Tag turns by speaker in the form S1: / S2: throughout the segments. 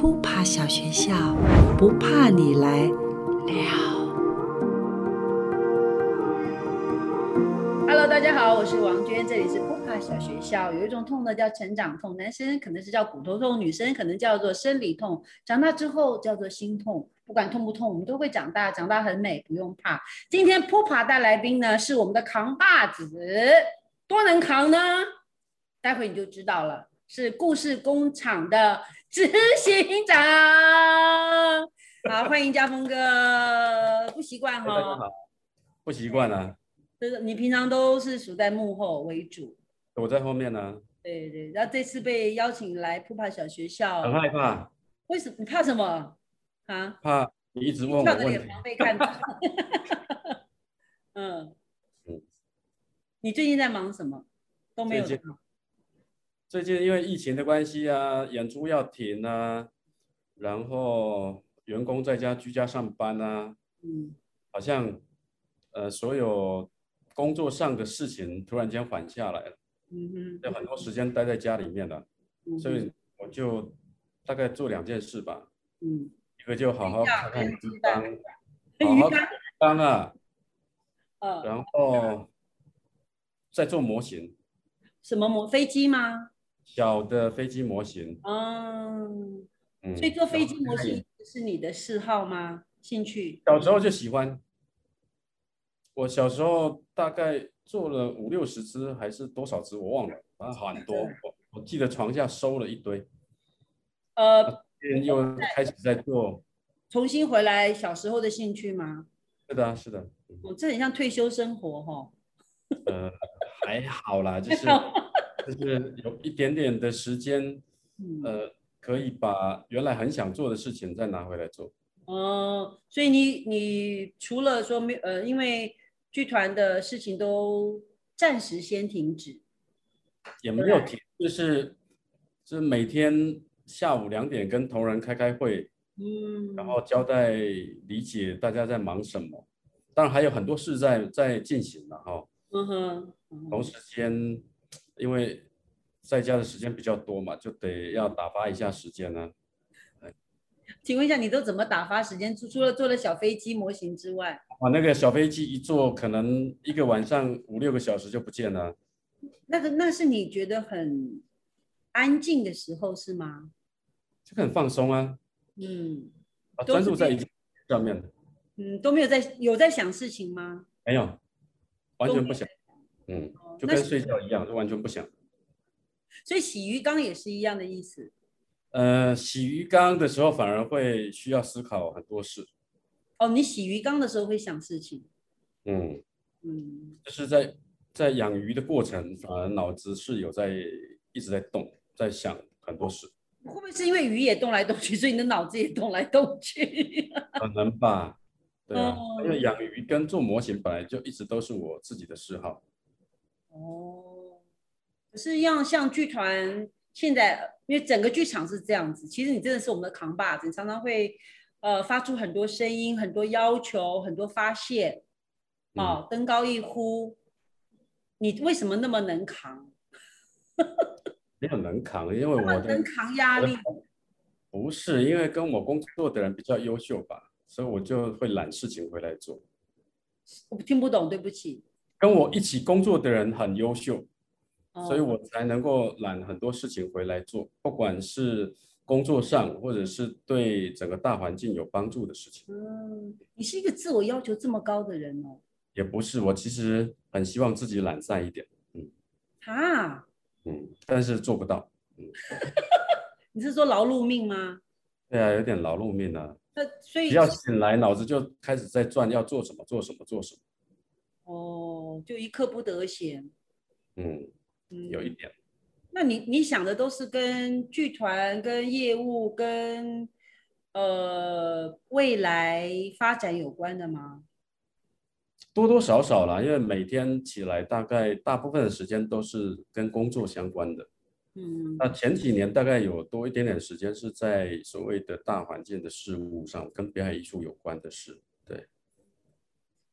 S1: 扑爬小学校，不怕你来了。Hello，大家好，我是王娟，这里是扑爬小学校。有一种痛呢叫成长痛，男生可能是叫骨头痛，女生可能叫做生理痛，长大之后叫做心痛。不管痛不痛，我们都会长大，长大很美，不用怕。今天扑爬带来宾呢是我们的扛把子，多能扛呢？待会你就知道了，是故事工厂的。执行长，好，欢迎家峰哥。不习惯哈，
S2: 不习惯啊。
S1: 就是你平常都是属在幕后为主，
S2: 我在后面呢。
S1: 对对，然后这次被邀请来扑怕小学校，
S2: 很害怕。
S1: 为什么？你怕什么？啊？
S2: 怕你一直问我问题。
S1: 被看到。嗯嗯。你最近在忙什么？都没有。
S2: 最近因为疫情的关系啊，演出要停啊，然后员工在家居家上班啊，嗯，好像呃所有工作上的事情突然间缓下来了，嗯哼，有很多时间待在家里面了，所以我就大概做两件事吧，嗯，一个就好好看看鱼缸，好好看缸啊，嗯，然后再做模型，
S1: 什么模飞机吗？
S2: 小的飞机模型，
S1: 嗯，所以做飞机模型是你的嗜好吗？兴趣？
S2: 小时候就喜欢。我小时候大概做了五六十只，还是多少只，我忘了，反正很多。我 我记得床下收了一堆。呃，又开始在做。
S1: 重新回来小时候的兴趣吗？
S2: 是的，是的。
S1: 我这很像退休生活哈。
S2: 呃，还好啦，就是。就是有一点点的时间，呃，可以把原来很想做的事情再拿回来做。
S1: 哦，所以你你除了说没呃，因为剧团的事情都暂时先停止，
S2: 也没有停，就是就是每天下午两点跟同仁开开会，嗯，然后交代理解大家在忙什么，当然还有很多事在在进行了哈。嗯哼，同时间。因为在家的时间比较多嘛，就得要打发一下时间呢。
S1: 请问一下，你都怎么打发时间？除除了做了小飞机模型之外，
S2: 啊，那个小飞机一坐，可能一个晚上五六个小时就不见了。
S1: 那个那是你觉得很安静的时候是吗？
S2: 就很放松啊。嗯。啊，专注在上面。
S1: 嗯，都没有在有在想事情吗？
S2: 没有，完全不想。嗯。就跟睡觉一样，就完全不想。
S1: 所以洗鱼缸也是一样的意思。
S2: 呃，洗鱼缸的时候反而会需要思考很多事。
S1: 哦，你洗鱼缸的时候会想事情。
S2: 嗯嗯，就是在在养鱼的过程，反而脑子是有在一直在动，在想很多事。
S1: 会不会是因为鱼也动来动去，所以你的脑子也动来动去？
S2: 可能吧。对啊，因为养鱼跟做模型本来就一直都是我自己的嗜好。
S1: 哦，可是要像剧团现在，因为整个剧场是这样子，其实你真的是我们的扛把子，你常常会呃发出很多声音、很多要求、很多发泄，哦，登高一呼，你为什么那么能扛？
S2: 没有能扛，因为我
S1: 能扛压力。
S2: 不是，因为跟我工作的人比较优秀吧，所以我就会揽事情回来做。
S1: 我听不懂，对不起。
S2: 跟我一起工作的人很优秀，所以我才能够揽很多事情回来做，不管是工作上，或者是对整个大环境有帮助的事情。
S1: 嗯，你是一个自我要求这么高的人哦？
S2: 也不是，我其实很希望自己懒散一点。嗯，
S1: 啊，
S2: 嗯，但是做不到。嗯，
S1: 你是说劳碌命吗？
S2: 对啊，有点劳碌命
S1: 啊。那所以
S2: 只要醒来，脑子就开始在转，要做什么，做什么，做什么。
S1: 哦，就一刻不得闲。
S2: 嗯，有一点。
S1: 那你你想的都是跟剧团、跟业务、跟呃未来发展有关的吗？
S2: 多多少少啦，因为每天起来大概大部分的时间都是跟工作相关的。嗯，那前几年大概有多一点点时间是在所谓的大环境的事物上，跟表演艺术有关的事。对。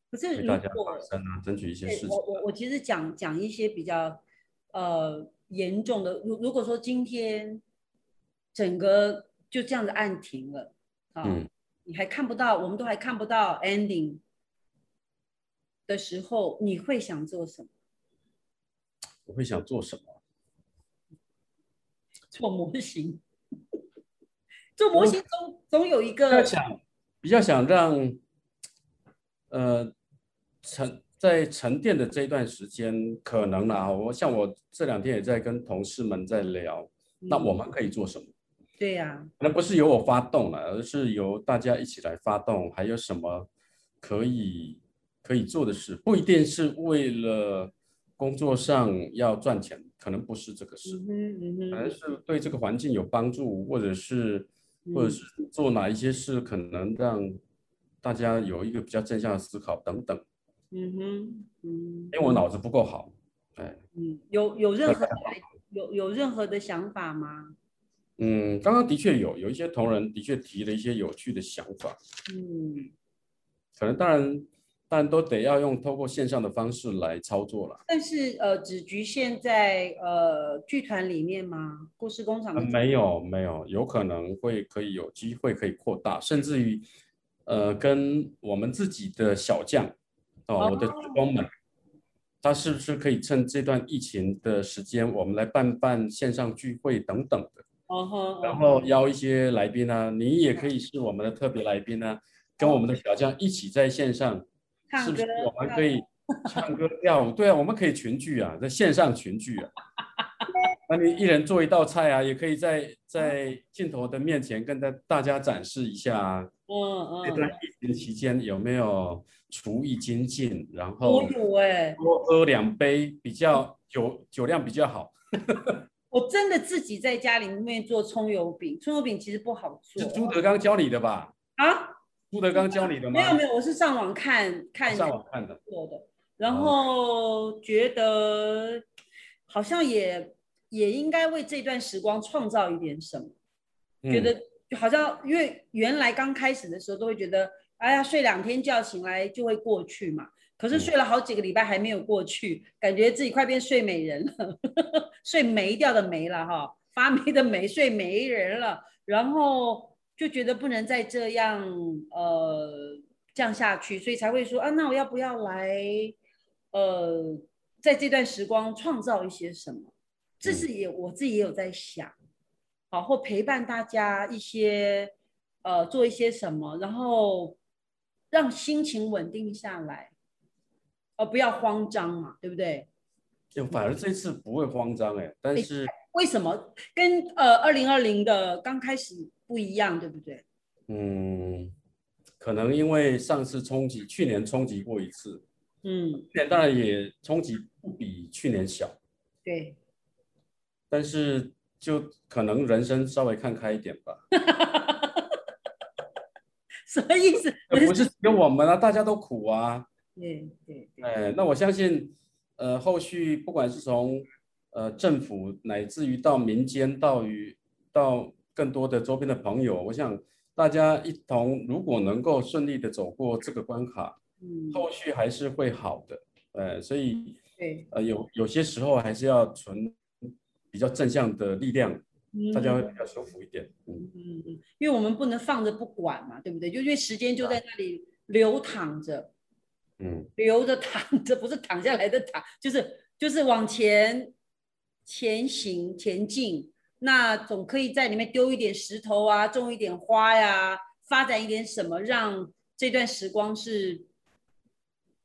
S1: 可是如果
S2: 争取一些事情，
S1: 我我我其实讲讲一些比较呃严重的，如如果说今天整个就这样子按停了啊，你还看不到，我们都还看不到 ending 的时候，你会想做什么？
S2: 我会想做什么？
S1: 做模型。做模型总总有一个比较
S2: 想比较想让，呃，沉在沉淀的这一段时间，可能啊，我像我这两天也在跟同事们在聊，那我们可以做什么？
S1: 对呀，
S2: 可能不是由我发动了，而是由大家一起来发动。还有什么可以可以做的事？不一定是为了工作上要赚钱，可能不是这个事，可能是对这个环境有帮助，或者是。或者是做哪一些事，可能让大家有一个比较正向的思考等等。
S1: 嗯哼，嗯，
S2: 因为我脑子不够好，哎，
S1: 嗯，有有任何有有任何的想法吗？
S2: 嗯，刚刚的确有有一些同仁的确提了一些有趣的想法。
S1: 嗯，
S2: 可能当然。但都得要用透过线上的方式来操作了。
S1: 但是呃，只局限在呃剧团里面吗？故事工厂
S2: 没有没有，有可能会可以有机会可以扩大，甚至于呃跟我们自己的小将哦，我的职工们，他是不是可以趁这段疫情的时间，我们来办办线上聚会等等的？
S1: 哦
S2: 然后邀一些来宾啊，你也可以是我们的特别来宾啊，跟我们的小将一起在线上。是不是我们可以唱歌跳舞？对啊，我们可以群聚啊，在线上群聚啊。那你一人做一道菜啊，也可以在在镜头的面前跟大大家展示一下。
S1: 嗯嗯。
S2: 这段疫情期间有没有厨艺精进？然后
S1: 我有哎，
S2: 多喝两杯，比较酒酒量比较好。
S1: 我真的自己在家里面做葱油饼，葱油饼其实不好做。
S2: 是朱德刚教你的吧？
S1: 啊？
S2: 朱德刚教你的吗？
S1: 没有没有，我是上网看看
S2: 上网看的
S1: 做的，然后觉得好像也也应该为这段时光创造一点什么，觉得好像因为原来刚开始的时候都会觉得，哎呀睡两天觉醒来就会过去嘛，可是睡了好几个礼拜还没有过去，感觉自己快变睡美人了，睡没掉的没了哈，发霉的霉，睡没人了，然后。就觉得不能再这样，呃，降下去，所以才会说啊，那我要不要来，呃，在这段时光创造一些什么？这是也我自己也有在想，好，或陪伴大家一些，呃，做一些什么，然后让心情稳定下来，呃，不要慌张嘛，对不对？
S2: 就反而这次不会慌张哎，但是
S1: 为什么跟呃二零二零的刚开始？不一样，对不对？
S2: 嗯，可能因为上次冲击，去年冲击过一次，
S1: 嗯，
S2: 去年当然也冲击不比去年小，
S1: 对。
S2: 但是就可能人生稍微看开一点吧。
S1: 什么意思？
S2: 不是跟我们啊，大家都苦
S1: 啊。对对。
S2: 哎，那我相信，呃，后续不管是从呃政府，乃至于到民间，到于到。更多的周边的朋友，我想大家一同，如果能够顺利的走过这个关卡，
S1: 嗯，
S2: 后续还是会好的，呃，所以
S1: 对，
S2: 呃，有有些时候还是要存比较正向的力量，大家会比较舒服一点，
S1: 嗯嗯嗯，因为我们不能放着不管嘛，对不对？就因为时间就在那里流淌着，
S2: 嗯，
S1: 流着躺着，不是躺下来的躺，就是就是往前前行前进。那总可以在里面丢一点石头啊，种一点花呀，发展一点什么，让这段时光是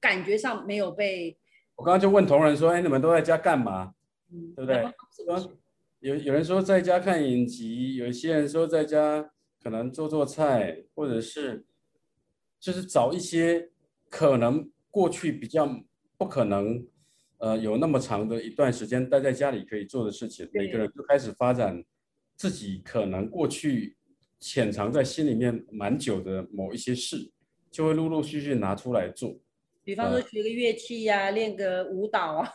S1: 感觉上没有被。
S2: 我刚刚就问同仁说：“哎，你们都在家干嘛？对不对？”有有人说在家看影集，有一些人说在家可能做做菜，或者是就是找一些可能过去比较不可能。呃，有那么长的一段时间待在家里可以做的事情，每个人就开始发展自己可能过去潜藏在心里面蛮久的某一些事，就会陆陆续续拿出来做。
S1: 比方说学个乐器呀，练个舞蹈啊，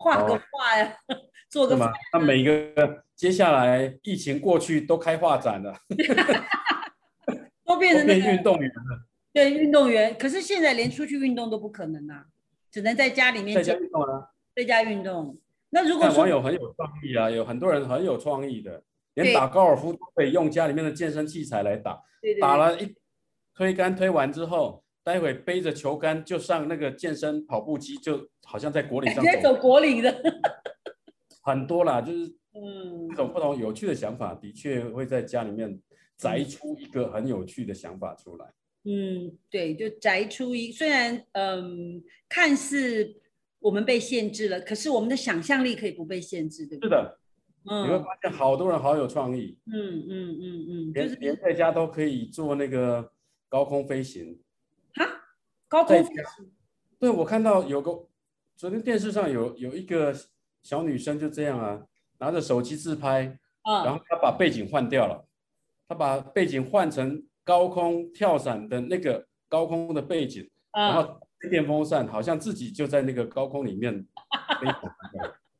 S1: 画个画呀，做个。
S2: 那每个接下来疫情过去都开画展了，
S1: 都变成
S2: 变运动员了。
S1: 对，运动员。可是现在连出去运动都不可能啊。只能在家里面
S2: 在家运动啊，
S1: 在家运动。那如果
S2: 网友很有创意啊，有很多人很有创意的，连打高尔夫都可以用家里面的健身器材来打。对对打了一推杆推完之后，待会背着球杆就上那个健身跑步机，就好像在国岭上
S1: 走国岭的。
S2: 很多啦，就是嗯，各种不同有趣的想法，的确会在家里面宅出一个很有趣的想法出来。
S1: 嗯，对，就宅出一虽然嗯，看似我们被限制了，可是我们的想象力可以不被限制，对不
S2: 对？是的。嗯，你会发现好多人好有创
S1: 意。嗯嗯嗯嗯，
S2: 连连在家都可以做那个高空飞行。
S1: 哈？高空？
S2: 对，我看到有个昨天电视上有有一个小女生就这样啊，拿着手机自拍，然后她把背景换掉了，她把背景换成高空跳伞的那个高空的背景，然后电风扇好像自己就在那个高空里面 飞。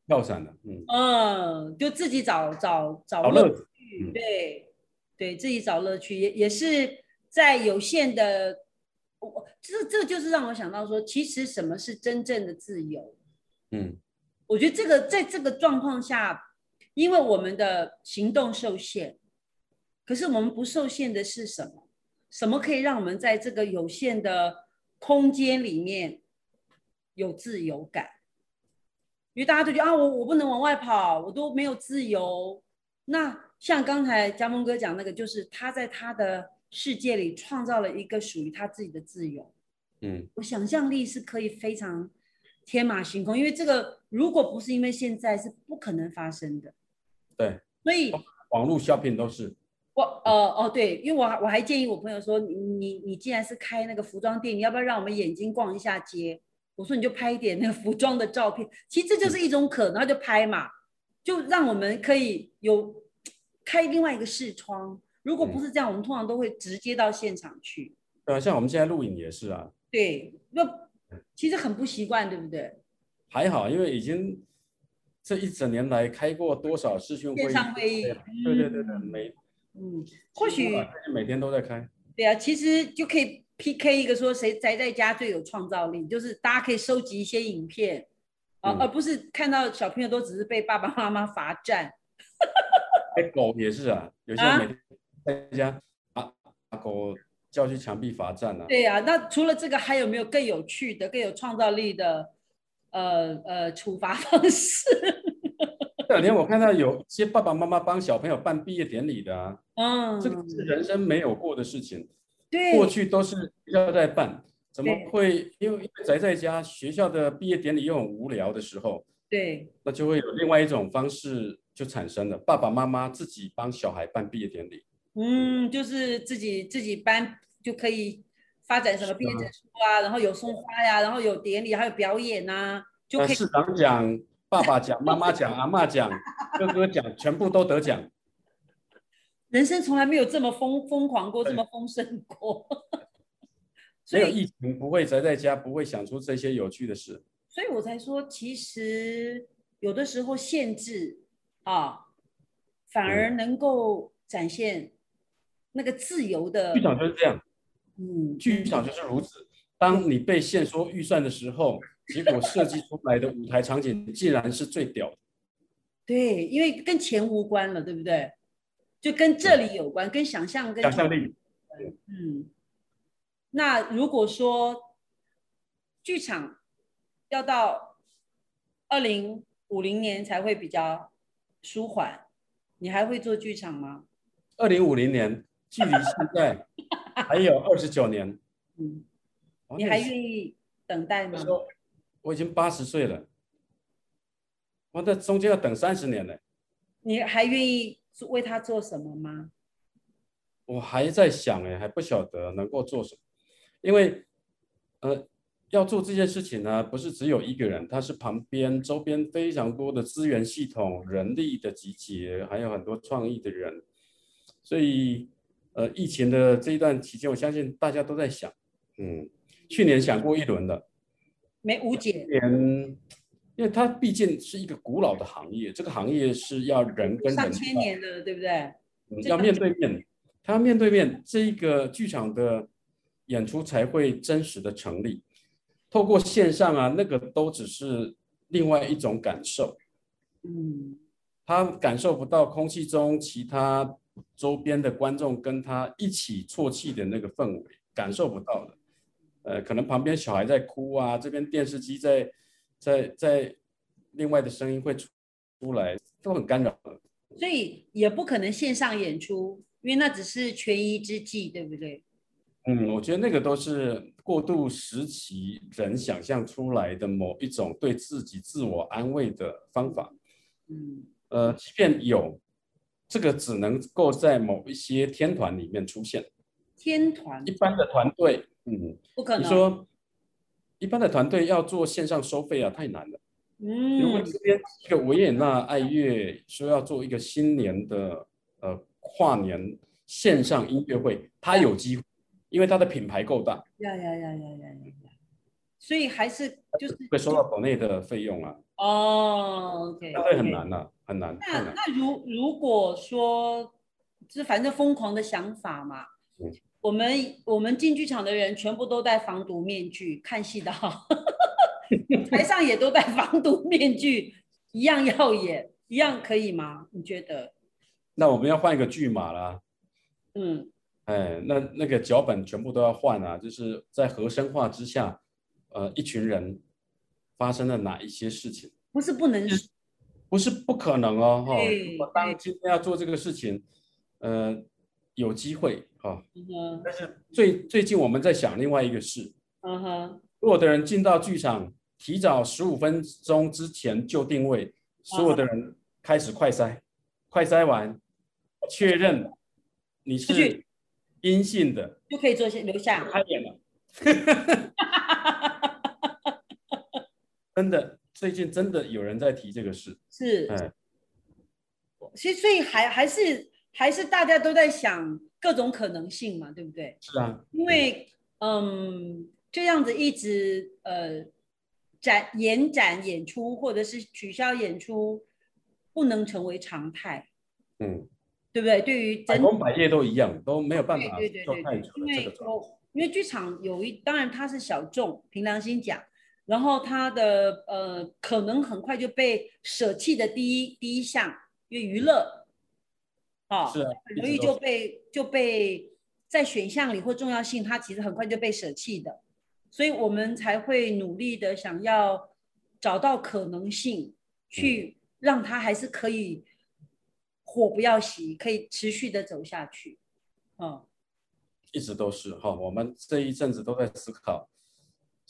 S2: 跳伞了，嗯
S1: 嗯，就自己找找找乐趣，对对，自己找乐趣也也是在有限的，我这这就是让我想到说，其实什么是真正的自由？
S2: 嗯，
S1: 我觉得这个在这个状况下，因为我们的行动受限，可是我们不受限的是什么？什么可以让我们在这个有限的空间里面有自由感？因为大家都觉得啊，我我不能往外跑，我都没有自由。那像刚才嘉峰哥讲那个，就是他在他的世界里创造了一个属于他自己的自由。
S2: 嗯，
S1: 我想象力是可以非常天马行空，因为这个如果不是因为现在是不可能发生的。
S2: 对，
S1: 所以
S2: 网络 shopping 都是
S1: 我呃哦对，因为我我还建议我朋友说，你你你既然是开那个服装店，你要不要让我们眼睛逛一下街？我说你就拍一点那个服装的照片，其实这就是一种可能，就拍嘛，就让我们可以有开另外一个视窗。如果不是这样，我们通常都会直接到现场去。
S2: 对啊，像我们现在录影也是啊。
S1: 对，那其实很不习惯，对不对？
S2: 还好，因为已经这一整年来开过多少视讯会议？
S1: 线上会议。
S2: 对对对对，每
S1: 嗯，或许
S2: 每天都在开。
S1: 对啊，其实就可以。P.K. 一个说谁宅在家最有创造力，就是大家可以收集一些影片，啊，而不是看到小朋友都只是被爸爸妈妈罚站。
S2: 哎，狗也是啊，有些每天在家把把狗叫去墙壁罚站啊。
S1: 对呀，那除了这个，还有没有更有趣的、更有创造力的呃呃处罚方式？
S2: 这两天我看到有些爸爸妈妈帮小朋友办毕业典礼的啊，
S1: 嗯，
S2: 这个是人生没有过的事情。
S1: 对，
S2: 过去都是学校在办，怎么会？因为宅在家，学校的毕业典礼又很无聊的时候，
S1: 对，
S2: 那就会有另外一种方式就产生了，爸爸妈妈自己帮小孩办毕业典礼。
S1: 嗯，就是自己自己班就可以发展什么毕业证书啊，然后有送花呀，然后有典礼，还有表演呐，就可以。
S2: 市长奖、爸爸奖、妈妈奖、阿妈奖、哥哥奖，全部都得奖。
S1: 人生从来没有这么疯疯狂过，这么丰盛过。
S2: 没有疫情，不会宅在家，不会想出这些有趣的事。
S1: 所以我才说，其实有的时候限制啊，反而能够展现那个自由的。
S2: 剧场就是这样，
S1: 嗯，
S2: 剧场就是如此。当你被限缩预算的时候，结果设计出来的舞台场景竟然是最屌的。
S1: 对，因为跟钱无关了，对不对？就跟这里有关，跟想象跟
S2: 想象力，
S1: 嗯，那如果说剧场要到二零五零年才会比较舒缓，你还会做剧场吗？
S2: 二零五零年距离现在还有二十九年，
S1: 嗯，你还愿意等待吗？
S2: 我已经八十岁了，我这中间要等三十年呢。
S1: 你还愿意？为他做什么吗？
S2: 我还在想哎，还不晓得能够做什么，因为呃，要做这件事情呢，不是只有一个人，他是旁边周边非常多的资源系统、人力的集结，还有很多创意的人，所以呃，疫情的这一段期间，我相信大家都在想，嗯，去年想过一轮的，
S1: 没无解。
S2: 年。因为它毕竟是一个古老的行业，这个行业是要人跟人
S1: 上千年的，对不对？
S2: 要面对面，他要面对面，这一个剧场的演出才会真实的成立。透过线上啊，那个都只是另外一种感受。
S1: 嗯，
S2: 他感受不到空气中其他周边的观众跟他一起啜泣的那个氛围，感受不到的。呃，可能旁边小孩在哭啊，这边电视机在在在，另外的声音会出出来，都很干扰。
S1: 所以也不可能线上演出，因为那只是权宜之计，对不对？
S2: 嗯，我觉得那个都是过渡时期人想象出来的某一种对自己自我安慰的方法。嗯，呃，即便有，这个只能够在某一些天团里面出现。
S1: 天团，
S2: 一般的团队，嗯，
S1: 不可能。
S2: 你说，一般的团队要做线上收费啊，太难了。嗯，如果这边一个维也纳爱乐说要做一个新年的呃跨年线上音乐会，他有机会。因为它的品牌够大，
S1: 呀呀呀呀呀呀！所以还是就是
S2: 会收到国内的费用啊。
S1: 哦，OK，
S2: 那会很难呐，很难。
S1: 那那如如果说，就是反正疯狂的想法嘛。嗯。我们我们进剧场的人全部都戴防毒面具看戏的哈，台上也都戴防毒面具，一样耀眼，一样可以吗？你觉得？
S2: 那我们要换一个剧码啦。嗯。哎，那那个脚本全部都要换啊！就是在和声化之下，呃，一群人发生了哪一些事情？
S1: 不是不能，
S2: 不是不可能哦，哈！我当今天要做这个事情，呃，有机会哈。嗯但是最最近我们在想另外一个事。嗯哼。所有的人进到剧场，提早十五分钟之前就定位，所有的人开始快筛，快筛完确认你是。阴性的
S1: 就可以做些留下，
S2: 开演了，真的，最近真的有人在提这个事，
S1: 是，哎，其实所以还还是还是大家都在想各种可能性嘛，对不对？
S2: 是啊，
S1: 因为嗯，这样子一直呃展延展演出或者是取消演出，不能成为常态，嗯。对不对？对于
S2: 百工百业都一样，都没有办法
S1: 做太久因为因为剧场有一，当然它是小众，凭良心讲，然后他的呃可能很快就被舍弃的第一第一项，因为娱乐，
S2: 啊，是
S1: 很容易就被就被在选项里或重要性，它其实很快就被舍弃的，所以我们才会努力的想要找到可能性，去让它还是可以。火不要熄，可以持续的走下去。嗯，
S2: 一直都是哈，我们这一阵子都在思考，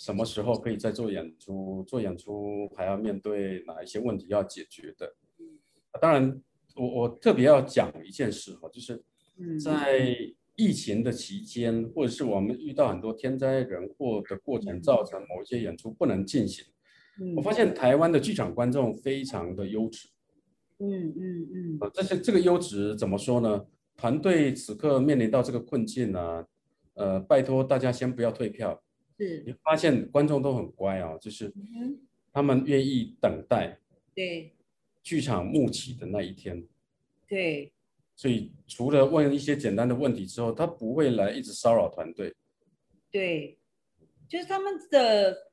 S2: 什么时候可以再做演出？做演出还要面对哪一些问题要解决的？当然，我我特别要讲一件事哈，就是在疫情的期间，或者是我们遇到很多天灾人祸的过程，造成某一些演出不能进行。我发现台湾的剧场观众非常的优质。嗯嗯嗯，啊，这些这个优质怎么说呢？团队此刻面临到这个困境呢，呃，拜托大家先不要退票。
S1: 是，
S2: 你发现观众都很乖啊，就是他们愿意等待，
S1: 对，
S2: 剧场幕起的那一天。
S1: 对，
S2: 所以除了问一些简单的问题之后，他不会来一直骚扰团队。
S1: 对，就是他们的，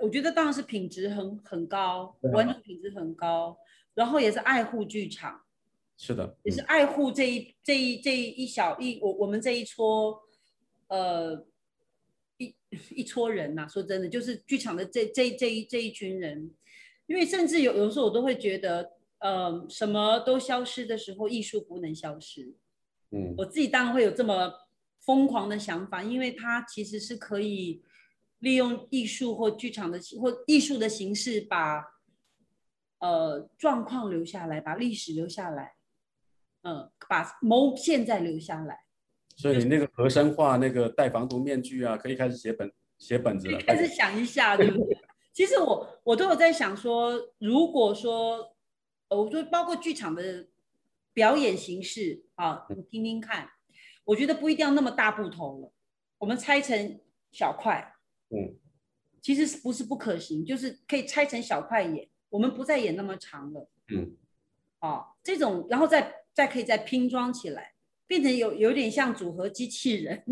S1: 我觉得当然是品质很很高，观众品质很高。然后也是爱护剧场，
S2: 是的，
S1: 也是爱护这一这一这一小一我我们这一撮，呃，一一撮人呐。说真的，就是剧场的这这这一这一群人，因为甚至有有时候我都会觉得，呃，什么都消失的时候，艺术不能消失。嗯，我自己当然会有这么疯狂的想法，因为它其实是可以利用艺术或剧场的或艺术的形式把。呃，状况留下来，把历史留下来，嗯，把某现在留下来。
S2: 所以你那个和声化那个戴防毒面具啊，可以开始写本写本子了。
S1: 开始想一下，对不对？其实我我都有在想说，如果说，我说包括剧场的表演形式啊，你听听看，我觉得不一定要那么大部头了，我们拆成小块，嗯，其实是不是不可行？就是可以拆成小块演。我们不再演那么长了，嗯，哦，这种，然后再再可以再拼装起来，变成有有点像组合机器人，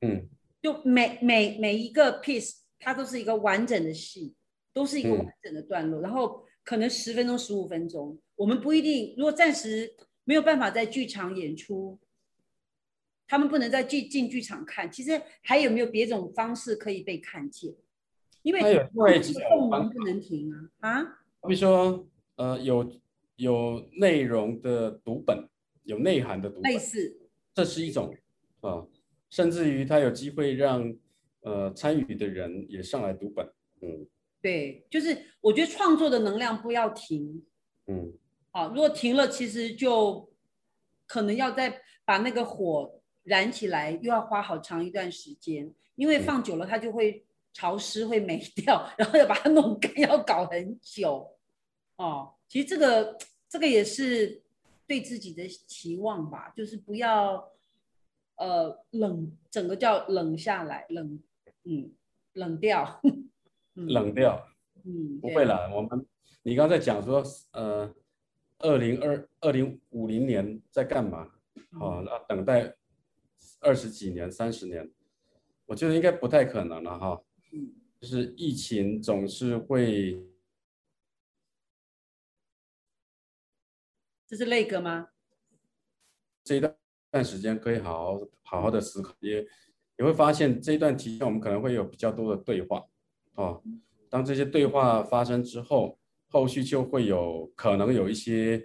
S1: 嗯，就每每每一个 piece 它都是一个完整的戏，都是一个完整的段落，然后可能十分钟、十五分钟，我们不一定。如果暂时没有办法在剧场演出，他们不能在剧进剧场看。其实还有没有别种方式可以被看见？因为动能不能停啊啊！
S2: 比如说，呃，有有内容的读本，有内涵的读本，
S1: 类似，
S2: 这是一种啊。甚至于他有机会让呃参与的人也上来读本，嗯。
S1: 对，就是我觉得创作的能量不要停，
S2: 嗯，
S1: 好，如果停了，其实就可能要再把那个火燃起来，又要花好长一段时间，因为放久了它就会潮湿，会没 掉，然后要把它弄干，要搞很久，哦，其实这个这个也是对自己的期望吧，就是不要呃冷，整个叫冷下来，冷，嗯，冷掉。
S2: 冷掉，
S1: 嗯，
S2: 不会了。我们你刚才讲说，呃，二零二二零五零年在干嘛？好，那等待二十几年、三十年，我觉得应该不太可能了哈。
S1: 嗯，
S2: 就是疫情总是会，
S1: 这是那个吗？
S2: 这一段段时间可以好好好好的思考，也也会发现这一段期间我们可能会有比较多的对话。哦，当这些对话发生之后，后续就会有可能有一些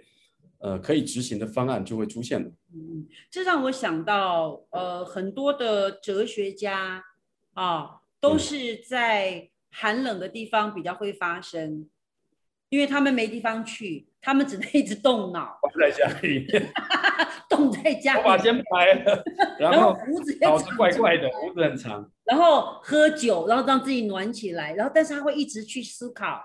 S2: 呃可以执行的方案就会出现了。
S1: 嗯，这让我想到呃很多的哲学家啊，都是在寒冷的地方比较会发生，因为他们没地方去，他们只能一直动脑。
S2: 在家里面。
S1: 冻在家，
S2: 我把先拍了，然后
S1: 胡子
S2: 脑子怪怪的，胡子很长，
S1: 然后喝酒，然后让自己暖起来，然后但是他会一直去思考，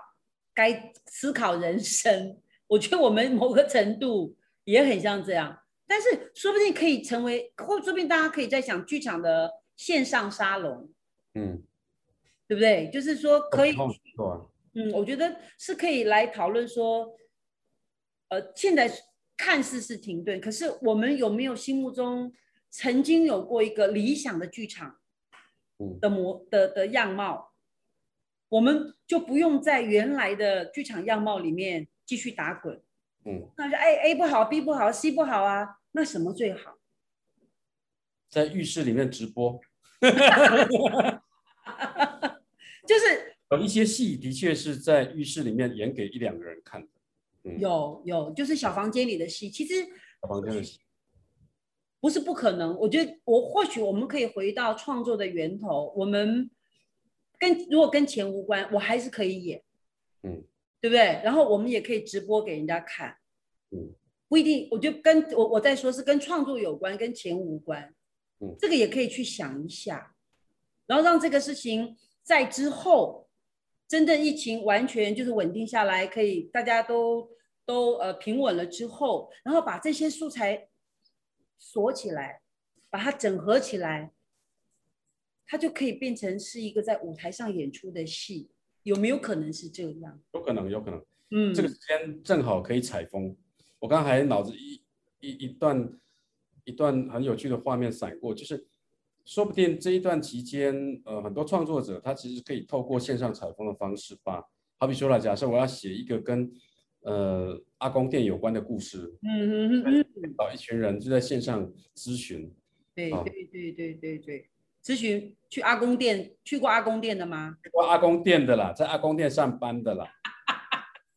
S1: 该思考人生。我觉得我们某个程度也很像这样，但是说不定可以成为，或说不定大家可以在想剧场的线上沙龙，
S2: 嗯，
S1: 对不对？就是说可以，
S2: 错，
S1: 嗯，我觉得是可以来讨论说，呃，现在。看似是停顿，可是我们有没有心目中曾经有过一个理想的剧场的模的的样貌？我们就不用在原来的剧场样貌里面继续打滚。
S2: 嗯，
S1: 那就 A A 不好，B 不好，C 不好啊，那什么最好？
S2: 在浴室里面直播，
S1: 就是
S2: 有一些戏的确是在浴室里面演给一两个人看的。嗯。
S1: 有有，就是小房间里的戏，其实
S2: 小房间的戏
S1: 不是不可能。我觉得我或许我们可以回到创作的源头，我们跟如果跟钱无关，我还是可以演，
S2: 嗯，
S1: 对不对？然后我们也可以直播给人家看，
S2: 嗯，
S1: 不一定。我觉得跟我我在说是跟创作有关，跟钱无关，
S2: 嗯，
S1: 这个也可以去想一下，然后让这个事情在之后。真正疫情完全就是稳定下来，可以大家都都呃平稳了之后，然后把这些素材锁起来，把它整合起来，它就可以变成是一个在舞台上演出的戏，有没有可能是这样？
S2: 有可能，有可能。
S1: 嗯，
S2: 这个时间正好可以采风。我刚才脑子一一一段一段很有趣的画面闪过，就是。说不定这一段期间，呃，很多创作者他其实可以透过线上采风的方式吧。好比说了，假设我要写一个跟呃阿公店有关的故事，
S1: 嗯嗯嗯，
S2: 找一群人就在线上咨询。
S1: 对对对对对对，咨询去阿公店，去过阿公店的吗？
S2: 去过阿公店的啦，在阿公店上班的啦。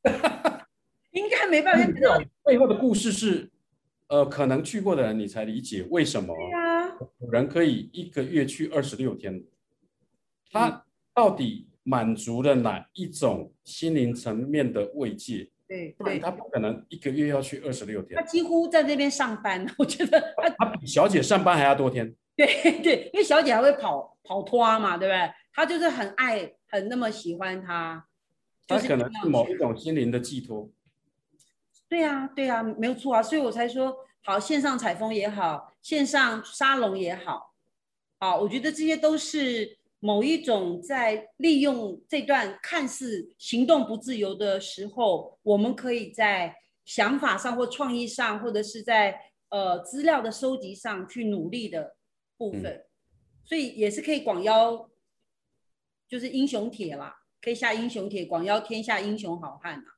S1: 应该没办法。
S2: 背后的故事是，呃，可能去过的人你才理解为什么。有人可以一个月去二十六天，他到底满足了哪一种心灵层面的慰藉？
S1: 对，对，
S2: 他不可能一个月要去二十六天。
S1: 他几乎在这边上班，我觉得他
S2: 他比小姐上班还要多天。
S1: 对 对，因为小姐还会跑跑拖嘛，对不对？他就是很爱，很那么喜欢他，
S2: 他可能是某一种心灵的寄托。
S1: 对啊，对啊，没有错啊，所以我才说。好，线上采风也好，线上沙龙也好，好，我觉得这些都是某一种在利用这段看似行动不自由的时候，我们可以在想法上或创意上，或者是在呃资料的收集上去努力的部分，所以也是可以广邀，就是英雄帖啦，可以下英雄帖，广邀天下英雄好汉啊。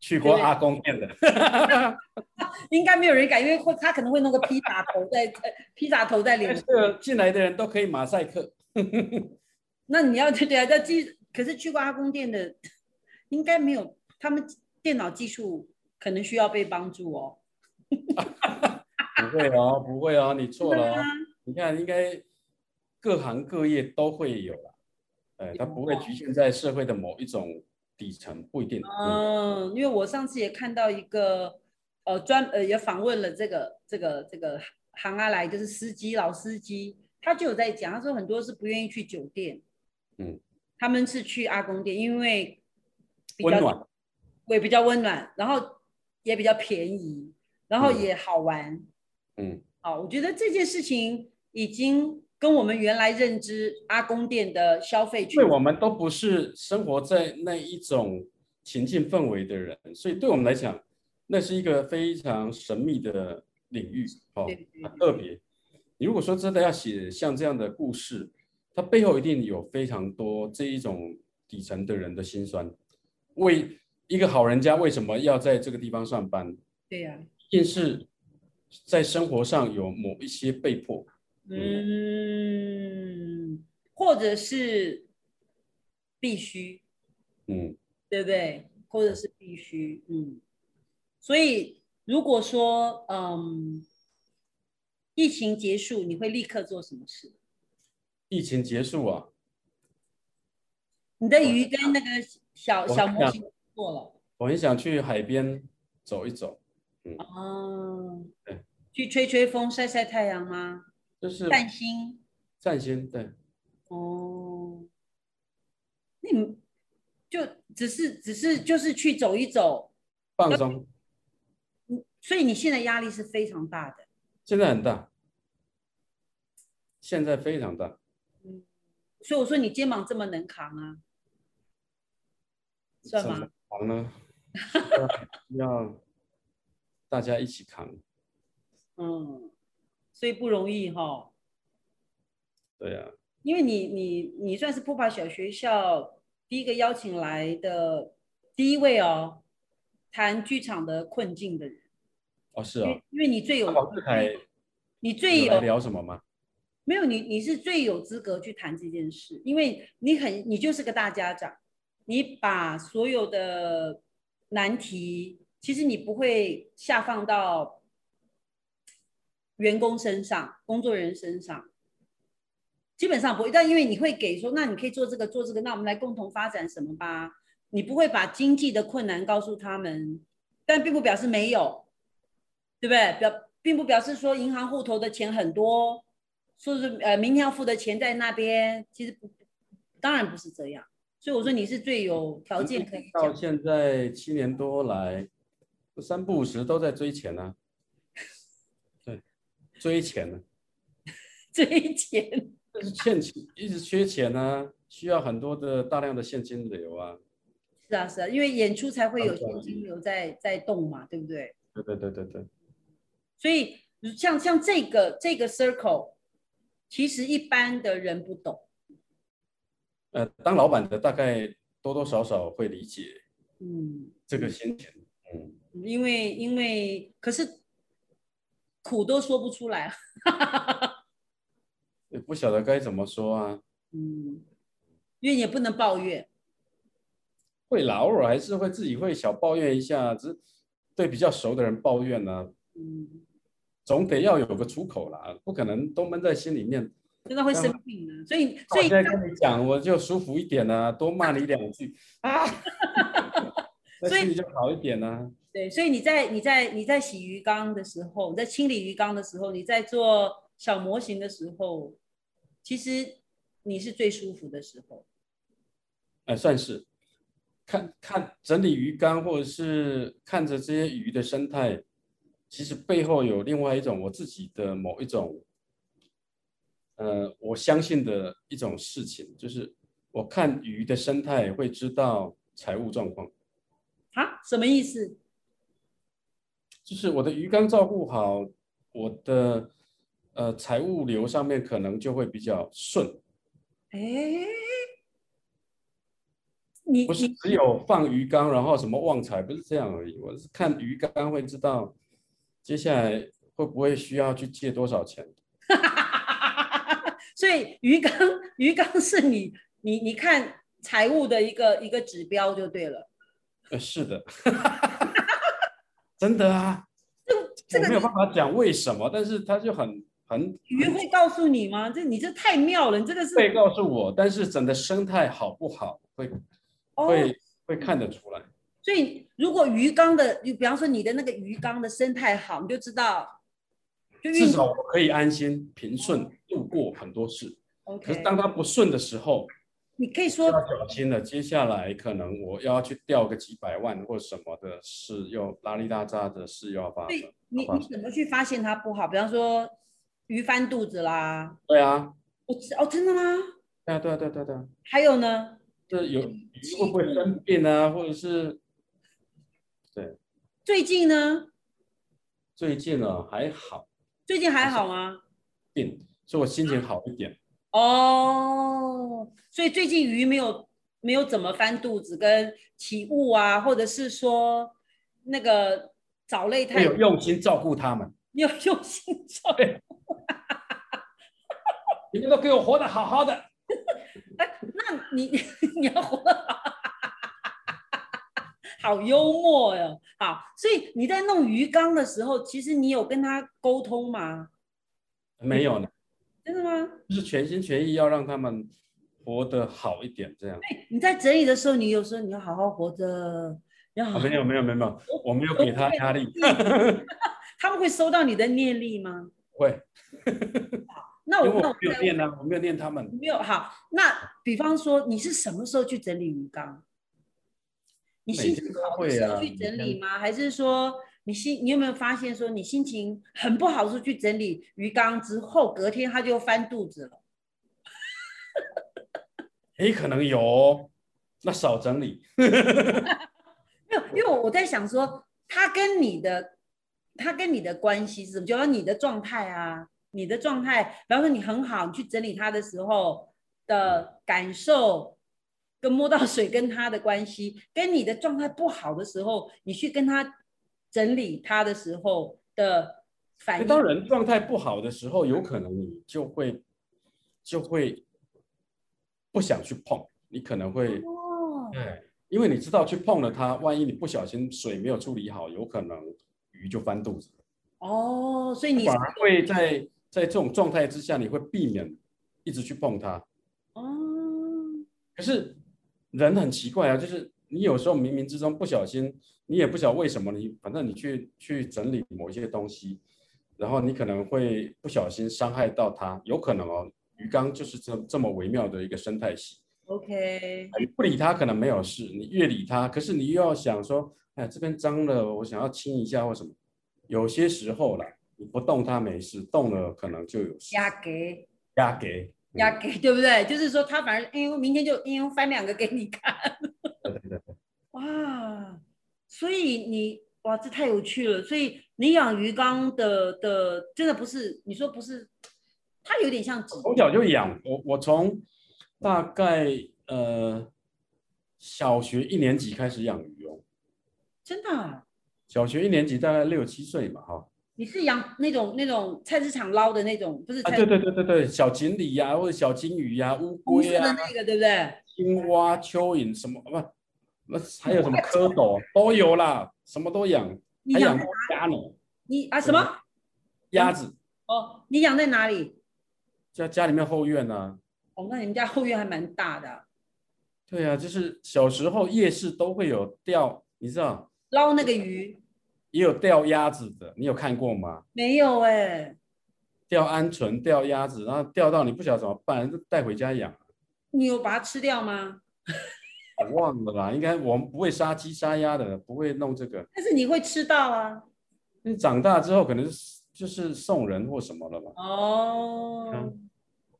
S2: 去过阿公店的，
S1: 应该没有人敢，因为会他可能会弄个披萨头在披萨头在脸上。
S2: 进来的人都可以马赛克。
S1: 那你要对对啊，要技，可是去过阿公店的，应该没有，他们电脑技术可能需要被帮助哦。
S2: 不会哦，不会哦，你错了。你看，应该各行各业都会有啦。哎，它不会局限在社会的某一种底层，不一定。
S1: 嗯，因为我上次也看到一个，呃，专呃也访问了这个这个这个行阿来，就是司机老司机，他就有在讲，他说很多是不愿意去酒店，
S2: 嗯，
S1: 他们是去阿公店，因为
S2: 温暖，
S1: 也比较温暖，然后也比较便宜，然后也好玩，
S2: 嗯，
S1: 好，我觉得这件事情已经。跟我们原来认知阿公店的消费，
S2: 因为我们都不是生活在那一种情境氛围的人，所以对我们来讲，那是一个非常神秘的领域，哦，很特别。你如果说真的要写像这样的故事，它背后一定有非常多这一种底层的人的辛酸。为一个好人家为什么要在这个地方上班？
S1: 对呀，
S2: 一定是在生活上有某一些被迫。
S1: 嗯，或者是必须，
S2: 嗯，
S1: 对不对？或者是必须，嗯。所以如果说，嗯，疫情结束，你会立刻做什么事？
S2: 疫情结束啊？
S1: 你的鱼跟那个小小模型做了。
S2: 我很想去海边走一走。
S1: 嗯。哦。
S2: 对。
S1: 去吹吹风、晒晒太阳吗？
S2: 就是
S1: 散心，
S2: 散心，对。
S1: 哦，那你就只是只是就是去走一走，
S2: 放松。
S1: 嗯，所以你现在压力是非常大的。
S2: 现在很大，现在非常大。
S1: 嗯，所以我说你肩膀这么能扛啊，算吗？
S2: 扛呢？要大家一起扛。
S1: 嗯。所以不容易哈，
S2: 对呀，
S1: 因为你你你算是普帕小学校第一个邀请来的第一位哦，谈剧场的困境的人
S2: 哦是啊，
S1: 因为你最有你
S2: 最
S1: 有
S2: 聊什么吗？
S1: 没有你你是最有资格去谈这件事，因为你很你就是个大家长，你把所有的难题，其实你不会下放到。员工身上，工作人员身上，基本上不会。但因为你会给说，那你可以做这个，做这个，那我们来共同发展什么吧？你不会把经济的困难告诉他们，但并不表示没有，对不对？表并不表示说银行户头的钱很多，说是呃明天要付的钱在那边，其实，当然不是这样。所以我说你是最有条件可以
S2: 到现在七年多来，三不五时都在追钱呢。追钱呢？
S1: 追钱，
S2: 就是欠钱，一直缺钱啊，需要很多的大量的现金流啊。
S1: 是啊，是啊，因为演出才会有现金流在在动嘛，对不对？
S2: 对对对对对。
S1: 所以像像这个这个 circle，其实一般的人不懂。
S2: 呃，当老板的大概多多少少会理解，
S1: 嗯，
S2: 这个心情，嗯，
S1: 因为因为可是。苦都说不出来，
S2: 也不晓得该怎么说
S1: 啊。嗯，因为也不能抱怨。
S2: 会啦，偶尔还是会自己会小抱怨一下，只对比较熟的人抱怨呢。
S1: 嗯，
S2: 总得要有个出口啦，不可能都闷在心里面，
S1: 真的会生病的。所以，所以
S2: 现在跟你讲，我就舒服一点啊，多骂你两句 啊，那心里就好一点呢。
S1: 对，所以你在你在你在洗鱼缸的时候，你在清理鱼缸的时候，你在做小模型的时候，其实你是最舒服的时候。
S2: 哎，算是看看整理鱼缸，或者是看着这些鱼的生态，其实背后有另外一种我自己的某一种，呃，我相信的一种事情，就是我看鱼的生态会知道财务状况。
S1: 啊，什么意思？
S2: 就是我的鱼缸照顾好，我的呃财务流上面可能就会比较顺。
S1: 哎，你
S2: 不是只有放鱼缸，然后什么旺财，不是这样而已。我是看鱼缸会知道接下来会不会需要去借多少钱。
S1: 所以鱼缸鱼缸是你你你看财务的一个一个指标就对了。
S2: 呃，是的，真的啊。
S1: 这个
S2: 没有办法讲为什么，但是他就很很
S1: 鱼会告诉你吗？这你这太妙了，你这个是
S2: 会告诉我，但是整个生态好不好会会会看得出来。
S1: 所以如果鱼缸的，你比方说你的那个鱼缸的生态好，你就知道，
S2: 至少我可以安心平顺度过很多事。可是当它不顺的时候。
S1: 你可以说
S2: 要小心了，接下来可能我要去钓个几百万或什么的事，又拉里拉扎的事又要发生。
S1: 你你怎么去发现它不好？比方说鱼翻肚子啦。
S2: 对啊。
S1: 我哦，真的吗？
S2: 对啊，对啊，对对对。
S1: 还有呢？
S2: 这有鱼会不会生病啊？或者是对。
S1: 最近呢？
S2: 最近呢还好。
S1: 最近还好吗？
S2: 病，所以我心情好一点。
S1: 哦，所以最近鱼没有没有怎么翻肚子跟起雾啊，或者是说那个藻类太
S2: 有用心照顾它们，
S1: 你有用心照顾，
S2: 你们都给我活得好好的。
S1: 哎，那你你要活得好，好幽默哟。好，所以你在弄鱼缸的时候，其实你有跟他沟通吗？
S2: 没有呢。就是全心全意要让他们活得好一点，这样。
S1: 对，你在整理的时候，你有时候你要好好活着，要好。
S2: 没有没有没有没有，我没有给他压力。
S1: 他们会收到你的念力吗？
S2: 会。
S1: 那我
S2: 那我没有念啊，我没有念他们。
S1: 没有好，那比方说你是什么时候去整理鱼缸？你心情好的时候去整理吗？还是说？你心，你有没有发现说你心情很不好的时候去整理鱼缸之后，隔天它就翻肚子了？
S2: 哎，可能有，那少整理。
S1: 没有，因为我在想说，他跟你的，他跟你的关系是什么？就说你的状态啊，你的状态，比方说你很好，你去整理它的时候的感受，跟摸到水跟他的关系，跟你的状态不好的时候，你去跟他。整理它的时候的反应。
S2: 当人状态不好的时候，有可能你就会就会不想去碰，你可能会哦，对，因为你知道去碰了它，万一你不小心水没有处理好，有可能鱼就翻肚子。
S1: 哦，所以你
S2: 反而会在在这种状态之下，你会避免一直去碰它。哦，可是人很奇怪啊，就是你有时候冥冥之中不小心。你也不晓得为什么，你反正你去去整理某一些东西，然后你可能会不小心伤害到它，有可能哦。鱼缸就是这这么微妙的一个生态系。
S1: OK，
S2: 你不理它可能没有事，你越理它，可是你又要想说，哎，这边脏了，我想要清一下或什么。有些时候啦，你不动它没事，动了可能就有事。
S1: 压给，
S2: 压给，
S1: 压给，对不对？就是说它反而，哎呦，明天就因为翻两个给你看。
S2: 对对对。
S1: 哇。所以你哇，这太有趣了。所以你养鱼缸的的，真的不是你说不是，它有点像
S2: 从小就养。我我从大概呃小学一年级开始养鱼哦。
S1: 真的？
S2: 小学一年级大概六七岁嘛，哈。
S1: 你是养那种那种菜市场捞的那种，不是？
S2: 啊，对对对对对，小锦鲤呀，或者小金鱼呀，乌龟
S1: 啊，那个对不对？
S2: 青蛙、蚯蚓什么不？那还有什么蝌蚪 都有啦，什么都养。
S1: 你养
S2: 鸭呢？
S1: 你啊什么？
S2: 鸭子。
S1: 哦，你养在哪里？
S2: 在家里面后院呢。
S1: 哦，那你们家后院还蛮大的。
S2: 对啊，就是小时候夜市都会有钓，你知道？
S1: 捞那个鱼。
S2: 也有钓鸭子的，你有看过吗？
S1: 没有哎。
S2: 钓鹌鹑、钓鸭子，然后钓到你不晓得怎么办，就带回家养。
S1: 你有把它吃掉吗？
S2: 我忘了啦，应该我们不会杀鸡杀鸭的，不会弄这个。
S1: 但是你会吃到啊？
S2: 你长大之后可能是就是送人或什么了吧？
S1: 哦，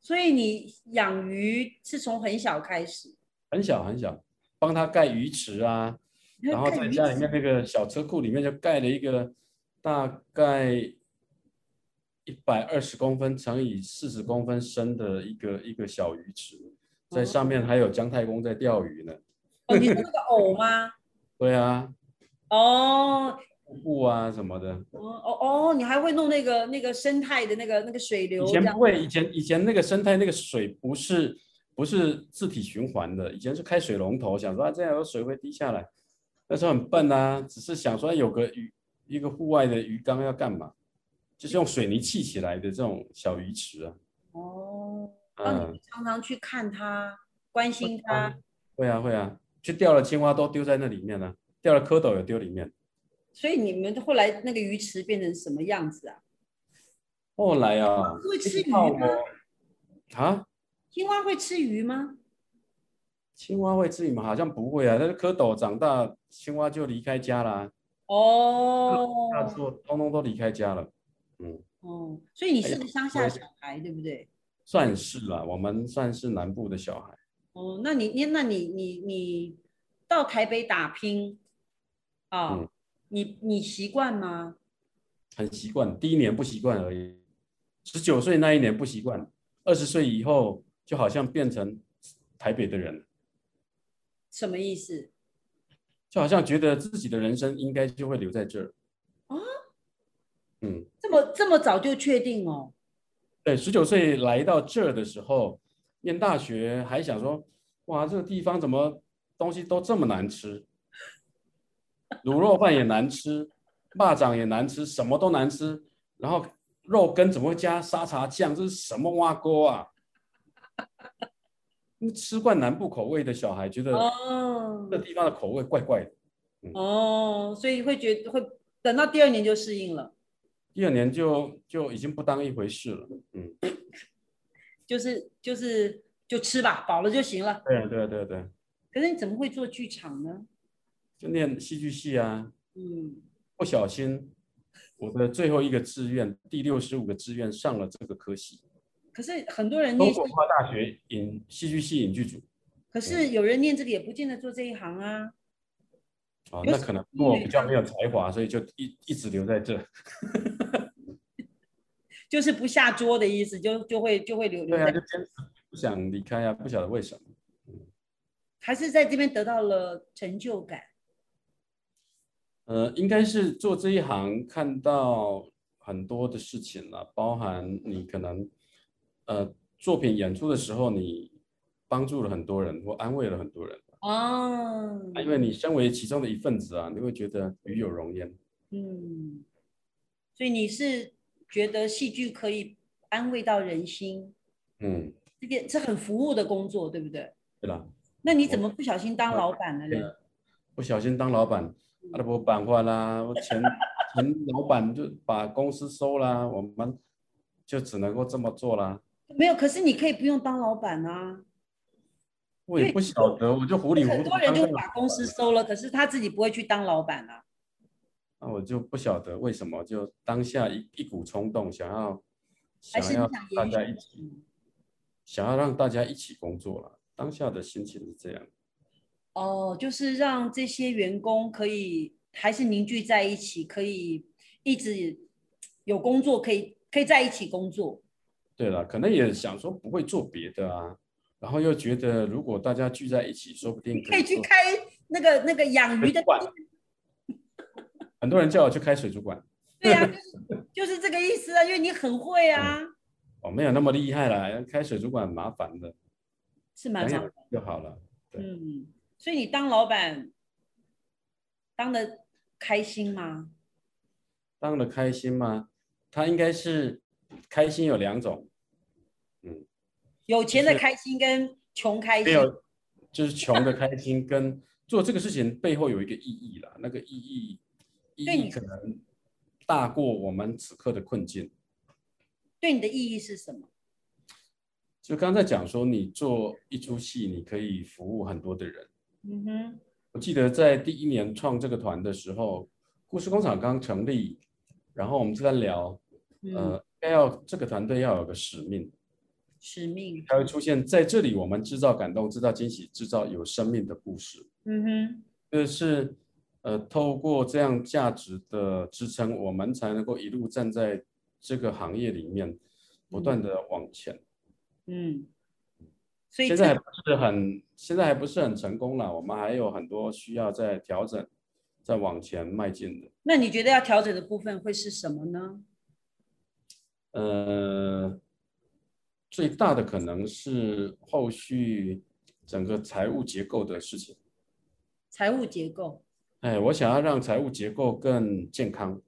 S1: 所以你养鱼是从很小开始？
S2: 很小很小，帮他盖鱼池啊，然后在家里面那个小车库里面就盖了一个大概一百二十公分乘以四十公分深的一个一个小鱼池，在上面还有姜太公在钓鱼呢。
S1: 哦，你是那个 藕吗？
S2: 对啊。
S1: 哦。
S2: 布啊什么的。
S1: 哦哦哦，你还会弄那个那个生态的那个那个水流？
S2: 以前不会，以前以前那个生态那个水不是不是自体循环的，以前是开水龙头，想说啊这样有水会滴下来。那时候很笨啊，只是想说有个鱼一个户外的鱼缸要干嘛？就是用水泥砌起来的这种小鱼池啊。
S1: 哦。那你常常去看它，关心它。
S2: 会啊会啊，去钓了青蛙都丢在那里面了，钓了蝌蚪也丢里面。
S1: 所以你们后来那个鱼池变成什么样子啊？
S2: 后来啊，
S1: 会吃鱼吗？
S2: 啊？
S1: 青蛙会吃鱼吗？
S2: 青蛙会吃鱼吗？好像不会啊。但是蝌蚪长大，青蛙就离开家了。
S1: 哦。
S2: 那时候通通都离开家了。
S1: 嗯。哦，所以你是乡下小孩，对不对？
S2: 算是啦，我们算是南部的小孩。
S1: 哦，那你你那你你你到台北打拼啊？你你习惯吗？
S2: 很习惯，第一年不习惯而已。十九岁那一年不习惯，二十岁以后就好像变成台北的人。
S1: 什么意思？
S2: 就好像觉得自己的人生应该就会留在这儿。啊？嗯。
S1: 这么这么早就确定哦？
S2: 对，十九岁来到这儿的时候，念大学还想说，哇，这个地方怎么东西都这么难吃？卤肉饭也难吃，蚂蚱也难吃，什么都难吃。然后肉羹怎么会加沙茶酱？这是什么挖锅啊？吃惯南部口味的小孩觉得，哦，这地方的口味怪怪的。
S1: 哦，所以会觉得会等到第二年就适应了。
S2: 第二年就就已经不当一回事了。嗯，
S1: 就是就是就吃吧，饱了就行了。
S2: 对对对对。
S1: 可是你怎么会做剧场呢？
S2: 就念戏剧系啊，嗯，不小心我的最后一个志愿，第六十五个志愿上了这个科系。
S1: 可是很多人念
S2: 中国大学影戏剧系影剧组。
S1: 可是有人念这个也不见得做这一行啊。
S2: 哦，那可能我比较没有才华，所以就一一直留在这。
S1: 就是不下桌的意思，就就会就会留留。
S2: 对啊，就坚持不想离开啊，不晓得为什么。
S1: 还是在这边得到了成就感。
S2: 呃，应该是做这一行看到很多的事情了，包含你可能，呃，作品演出的时候，你帮助了很多人或安慰了很多人哦，因为你身为其中的一份子啊，你会觉得与有荣焉。
S1: 嗯，所以你是觉得戏剧可以安慰到人心？嗯，这个是很服务的工作，对不对？
S2: 对了。
S1: 那你怎么不小心当老板了呢？
S2: 不小心当老板。阿拉伯办法啦，我前 前老板就把公司收了，我们就只能够这么做啦。
S1: 没有，可是你可以不用当老板啊。
S2: 我也不晓得，我就糊里糊涂。
S1: 很多人就把公司收了，可是他自己不会去当老板啊。
S2: 那我就不晓得为什么，就当下一一股冲动，想要想要大家一起，想要让大家一起工作了。当下的心情是这样。
S1: 哦，就是让这些员工可以还是凝聚在一起，可以一直有工作，可以可以在一起工作。
S2: 对了，可能也想说不会做别的啊，然后又觉得如果大家聚在一起，说不定
S1: 可以去开那个那个养鱼的
S2: 馆。很多人叫我去开水族馆。
S1: 对呀，就是就是这个意思啊，因为你很会啊。
S2: 我没有那么厉害啦，开水族馆麻烦的。
S1: 是蛮麻烦
S2: 就好了。
S1: 嗯。所以你当老板当的开心吗？
S2: 当的开心吗？他应该是开心有两种，
S1: 嗯，有钱的开心跟穷开心。
S2: 没有，就是穷的开心跟 做这个事情背后有一个意义啦，那个意义意义可能大过我们此刻的困境。
S1: 对你的意义是什么？
S2: 就刚才讲说，你做一出戏，你可以服务很多的人。嗯哼，我记得在第一年创这个团的时候，故事工厂刚成立，然后我们就在聊，呃，要这个团队要有个使命，
S1: 使命，
S2: 它会出现在这里，我们制造感动，制造惊喜，制造有生命的故事。嗯哼，就是呃，透过这样价值的支撑，我们才能够一路站在这个行业里面，不断的往前。嗯。
S1: 所以
S2: 现在还不是很，现在还不是很成功了，我们还有很多需要在调整，在往前迈进的。
S1: 那你觉得要调整的部分会是什么呢？
S2: 呃，最大的可能是后续整个财务结构的事情。
S1: 财务结构。
S2: 哎，我想要让财务结构更健康，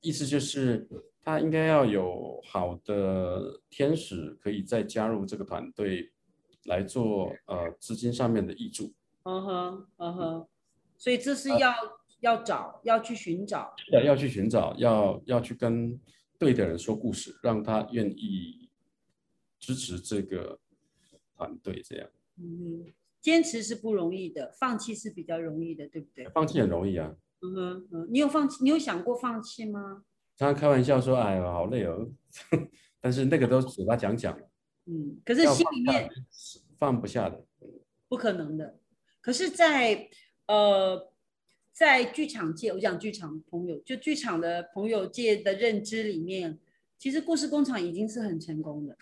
S2: 意思就是他应该要有好的天使可以再加入这个团队来做呃资金上面的挹注。
S1: 嗯哼，嗯哼，所以这是要要找要去寻找。
S2: 要要去寻找，要要去跟对的人说故事，让他愿意支持这个团队，这样。
S1: 嗯。坚持是不容易的，放弃是比较容易的，对不对？
S2: 放弃很容易啊。
S1: 嗯哼嗯，你有放弃？你有想过放弃吗？
S2: 常常开玩笑说：“哎呀，好累哦。”但是那个都嘴巴讲讲。
S1: 嗯，可是心里面
S2: 放不下的。
S1: 不可能的。可是，在呃，在剧场界，我讲剧场朋友，就剧场的朋友界的认知里面，其实故事工厂已经是很成功的，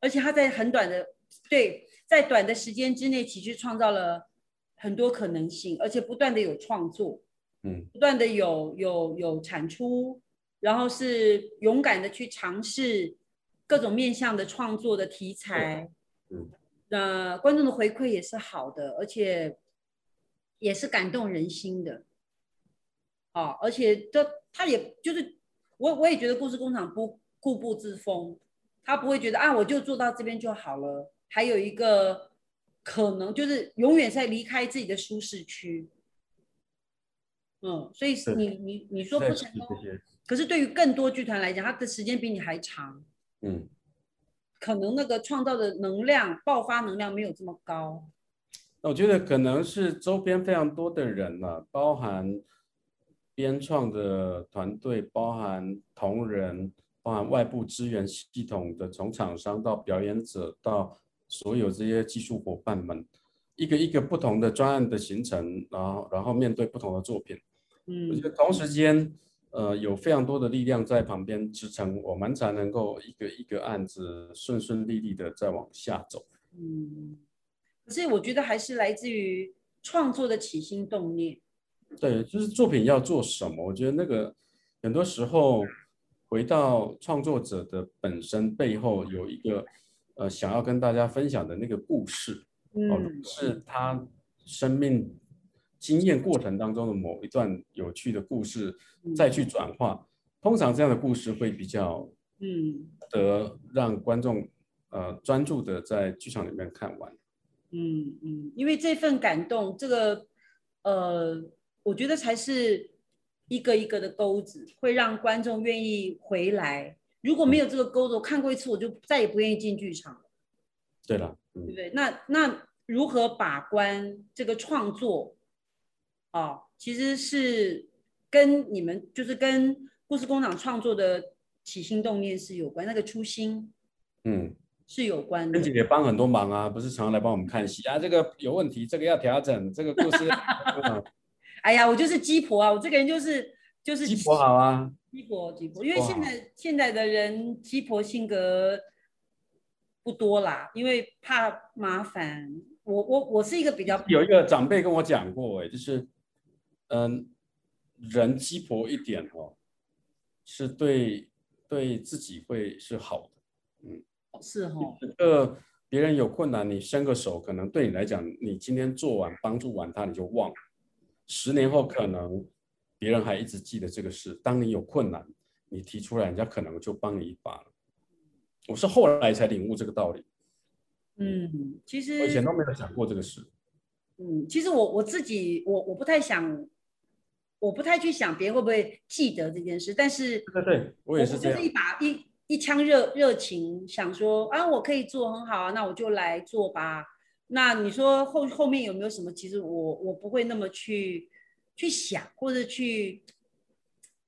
S1: 而且他在很短的对。在短的时间之内，其实创造了很多可能性，而且不断的有创作，
S2: 嗯，
S1: 不断的有有有产出，然后是勇敢的去尝试各种面向的创作的题材，
S2: 嗯，
S1: 那观众的回馈也是好的，而且也是感动人心的，啊，而且这他也就是我我也觉得故事工厂不固步自封，他不会觉得啊我就做到这边就好了。还有一个可能就是永远在离开自己的舒适区，嗯，所以你你你说不成功，可是对于更多剧团来讲，他的时间比你还长，
S2: 嗯，
S1: 可能那个创造的能量、爆发能量没有这么高。
S2: 那我觉得可能是周边非常多的人呢，包含编创的团队，包含同仁，包含外部资源系统的，从厂商到表演者到。所有这些技术伙伴们，一个一个不同的专案的形成，然后然后面对不同的作品，
S1: 嗯，
S2: 我觉得同时间，呃，有非常多的力量在旁边支撑，我们才能够一个一个案子顺顺利利的再往下走。
S1: 嗯，可是我觉得还是来自于创作的起心动念。
S2: 对，就是作品要做什么，我觉得那个很多时候回到创作者的本身背后有一个。呃，想要跟大家分享的那个故事，哦，是他生命经验过程当中的某一段有趣的故事，再去转化。通常这样的故事会比较，
S1: 嗯，
S2: 得让观众呃专注的在剧场里面看完。
S1: 嗯嗯，因为这份感动，这个呃，我觉得才是一个一个的钩子，会让观众愿意回来。如果没有这个钩子，我看过一次，我就再也不愿意进剧场了。
S2: 对了，
S1: 对不对？那那如何把关这个创作？哦，其实是跟你们就是跟故事工厂创作的起心动念是有关，那个初心，
S2: 嗯，
S1: 是有关的。
S2: 跟姐姐帮很多忙啊，不是常常来帮我们看戏啊，这个有问题，这个要调整，这个故事。
S1: 哎呀，我就是鸡婆啊，我这个人就是就是
S2: 鸡婆好啊。
S1: 鸡婆，鸡婆，因为现在现在的人鸡婆性格不多啦，因为怕麻烦。我我我是一个比较
S2: 有一个长辈跟我讲过，哎，就是，嗯，人鸡婆一点哦，是对对自己会是好的，嗯，
S1: 是哦。
S2: 呃别人有困难，你伸个手，可能对你来讲，你今天做完帮助完他，你就忘了，十年后可能。别人还一直记得这个事。当你有困难，你提出来，人家可能就帮你一把了。我是后来才领悟这个道理。
S1: 嗯，其实
S2: 我以前都没有想过这个事。
S1: 嗯，其实我我自己，我我不太想，我不太去想别人会不会记得这件事。但是，
S2: 对对，我也是这
S1: 样。就是一把一一腔热热情，想说啊，我可以做很好啊，那我就来做吧。那你说后后面有没有什么？其实我我不会那么去。去想或者去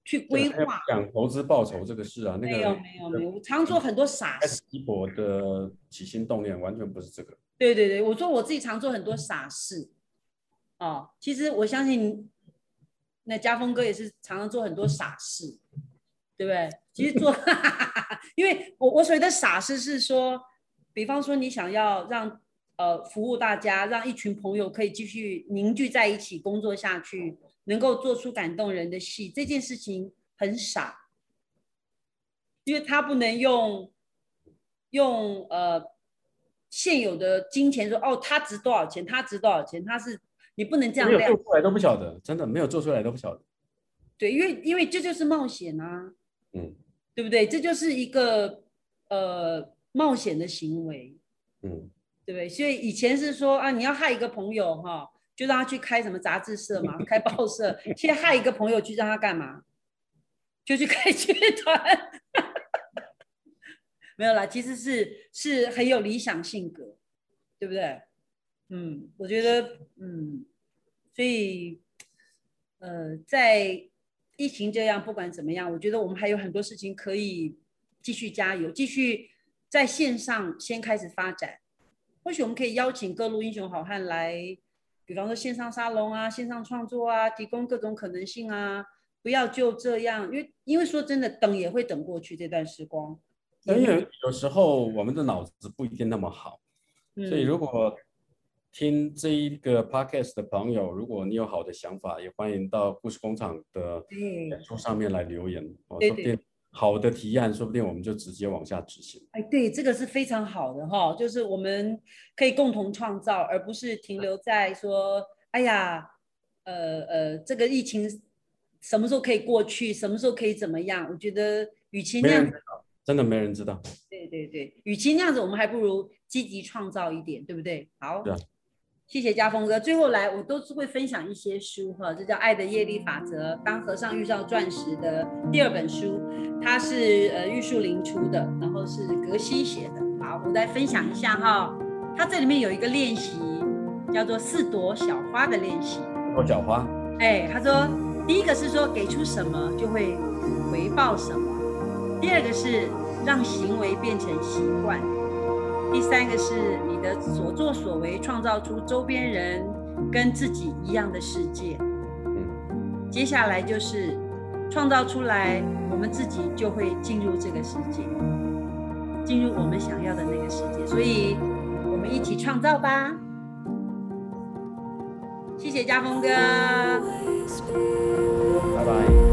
S1: 去规划，
S2: 想投资报酬这个事啊，那个
S1: 没有没有没有，我常做很多傻事。
S2: 一博的起心动念完全不是这个。
S1: 对对对，我说我自己常做很多傻事。哦，其实我相信那家峰哥也是常常做很多傻事，对不对？其实做，因为我我所谓的傻事是说，比方说你想要让呃服务大家，让一群朋友可以继续凝聚在一起工作下去，能够做出感动人的戏，这件事情很傻，因为他不能用用呃现有的金钱说哦，他值多少钱，他值多少钱，他是你不能这样
S2: 没有做出来都不晓得，真的没有做出来都不晓得。
S1: 对，因为因为这就是冒险啊，
S2: 嗯，
S1: 对不对？这就是一个呃冒险的行为，
S2: 嗯，
S1: 对？所以以前是说啊，你要害一个朋友哈，就让他去开什么杂志社嘛，开报社。现在害一个朋友去让他干嘛？就去开剧团。没有啦，其实是是很有理想性格，对不对？嗯，我觉得嗯，所以呃在。疫情这样，不管怎么样，我觉得我们还有很多事情可以继续加油，继续在线上先开始发展。或许我们可以邀请各路英雄好汉来，比方说线上沙龙啊、线上创作啊，提供各种可能性啊。不要就这样，因为因为说真的，等也会等过去这段时光。
S2: 因为有时候我们的脑子不一定那么好，所以如果。听这一个 podcast 的朋友，如果你有好的想法，也欢迎到故事工厂的演出上面来留言。哦，说不定好的提案，说不定我们就直接往下执行。
S1: 哎，对，这个是非常好的哈，就是我们可以共同创造，而不是停留在说，哎呀，呃呃，这个疫情什么时候可以过去，什么时候可以怎么样？我觉得，与其那样，
S2: 真的没人知道。
S1: 对对对，与其那样子，我们还不如积极创造一点，对不对？好。谢谢家峰哥。最后来，我都是会分享一些书哈，这叫《爱的业力法则》，当和尚遇上钻石的第二本书，它是呃玉树临出的，然后是格西写的。好，我来分享一下哈，它这里面有一个练习，叫做四朵小花的练习。
S2: 四朵小花。
S1: 哎，他说，第一个是说给出什么就会回报什么，第二个是让行为变成习惯。第三个是你的所作所为创造出周边人跟自己一样的世界，嗯，接下来就是创造出来，我们自己就会进入这个世界，进入我们想要的那个世界，所以我们一起创造吧。谢谢家峰哥，
S2: 拜拜。